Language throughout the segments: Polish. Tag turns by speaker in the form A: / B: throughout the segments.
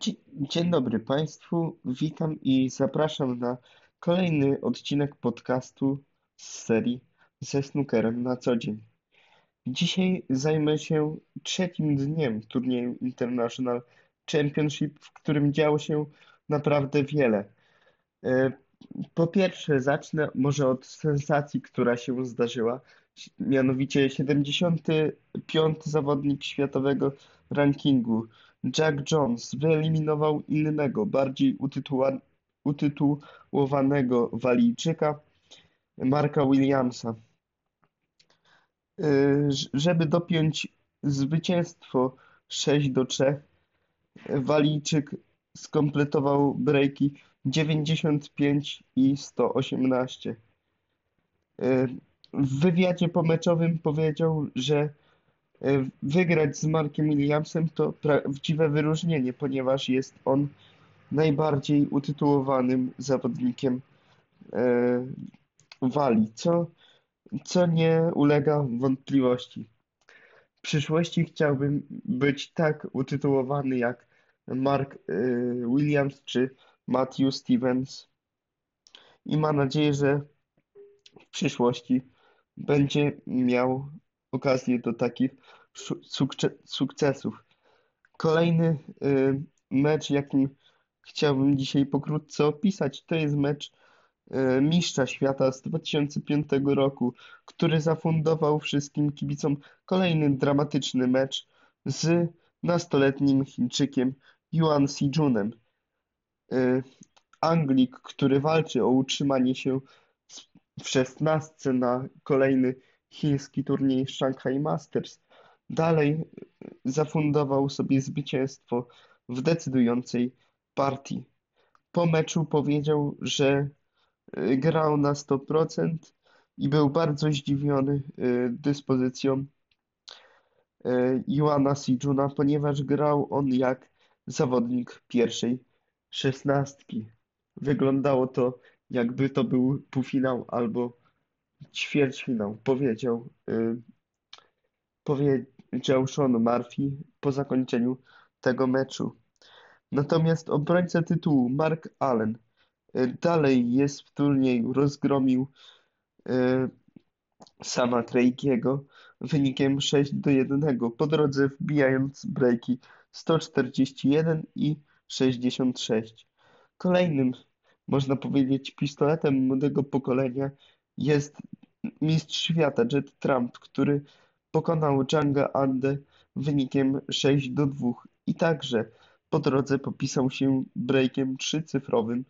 A: Dzie- Dzień dobry Państwu, witam i zapraszam na kolejny odcinek podcastu z serii ze snookerem na co dzień. Dzisiaj zajmę się trzecim dniem turnieju International Championship, w którym działo się naprawdę wiele. E, Po pierwsze, zacznę może od sensacji, która się zdarzyła, mianowicie 75. zawodnik światowego rankingu Jack Jones wyeliminował innego, bardziej utytułowanego Walijczyka, Marka Williamsa. Y, Żeby dopiąć zwycięstwo 6 do 3, Walijczyk skompletował breaki 95 i 118. Y, W wywiadzie pomeczowym powiedział, że wygrać z Markiem Williamsem to prawdziwe wyróżnienie, ponieważ jest on najbardziej utytułowanym zawodnikiem e, Walii, co, co nie ulega wątpliwości. W przyszłości chciałbym być tak utytułowany jak Mark e, Williams czy Matthew Stevens i mam nadzieję, że w przyszłości będzie miał okazję do takich sukcesów. Kolejny y, mecz, jakim chciałbym dzisiaj pokrótce opisać, to jest mecz y, Mistrza Świata z 2005 roku, który zafundował wszystkim kibicom kolejny dramatyczny mecz z nastoletnim Chińczykiem Yuan Sijunem. Y, Anglik, który walczy o utrzymanie się w szesnastce na kolejny chiński turniej Shanghai Masters, dalej zafundował sobie zwycięstwo w decydującej partii. Po meczu powiedział, że y, grał na 100% i był bardzo zdziwiony y, dyspozycją y, Juana Sijuna, ponieważ grał on jak zawodnik pierwszej szesnastki. Wyglądało to, jakby to był półfinał albo ćwierćfinał, powiedział, y, powiedział Sean Murphy po zakończeniu tego meczu. Natomiast obrońca tytułu Mark Allen y, dalej jest w turnieju, rozgromił y, sama Craig'iego wynikiem 6 do 1, po drodze wbijając breaki 141 i 66. Kolejnym, można powiedzieć, pistoletem młodego pokolenia jest mistrz świata Jet Trump, który pokonał Django Andę wynikiem 6 do 2 i także po drodze popisał się breakiem trzycyfrowym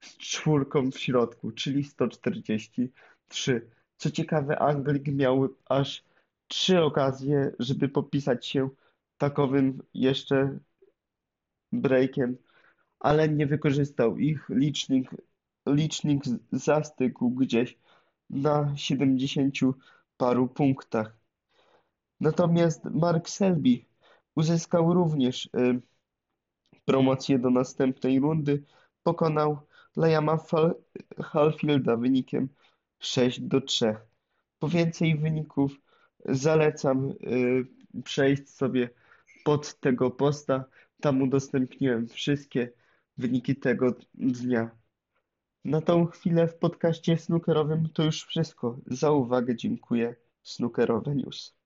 A: z czwórką w środku, czyli 143. Co ciekawe, Anglik miał aż trzy okazje, żeby popisać się takowym jeszcze breakiem, ale nie wykorzystał ich. Licznik, licznik zastygł gdzieś na 70 paru punktach. Natomiast Mark Selby uzyskał również y, promocję do następnej rundy. Pokonał Liama Halfielda wynikiem 6 do 3. Po więcej wyników zalecam y, przejść sobie pod tego posta. Tam udostępniłem wszystkie wyniki tego dnia. Na tą chwilę w podcaście snookerowym to już wszystko. Za uwagę dziękuję. Snookerowe News.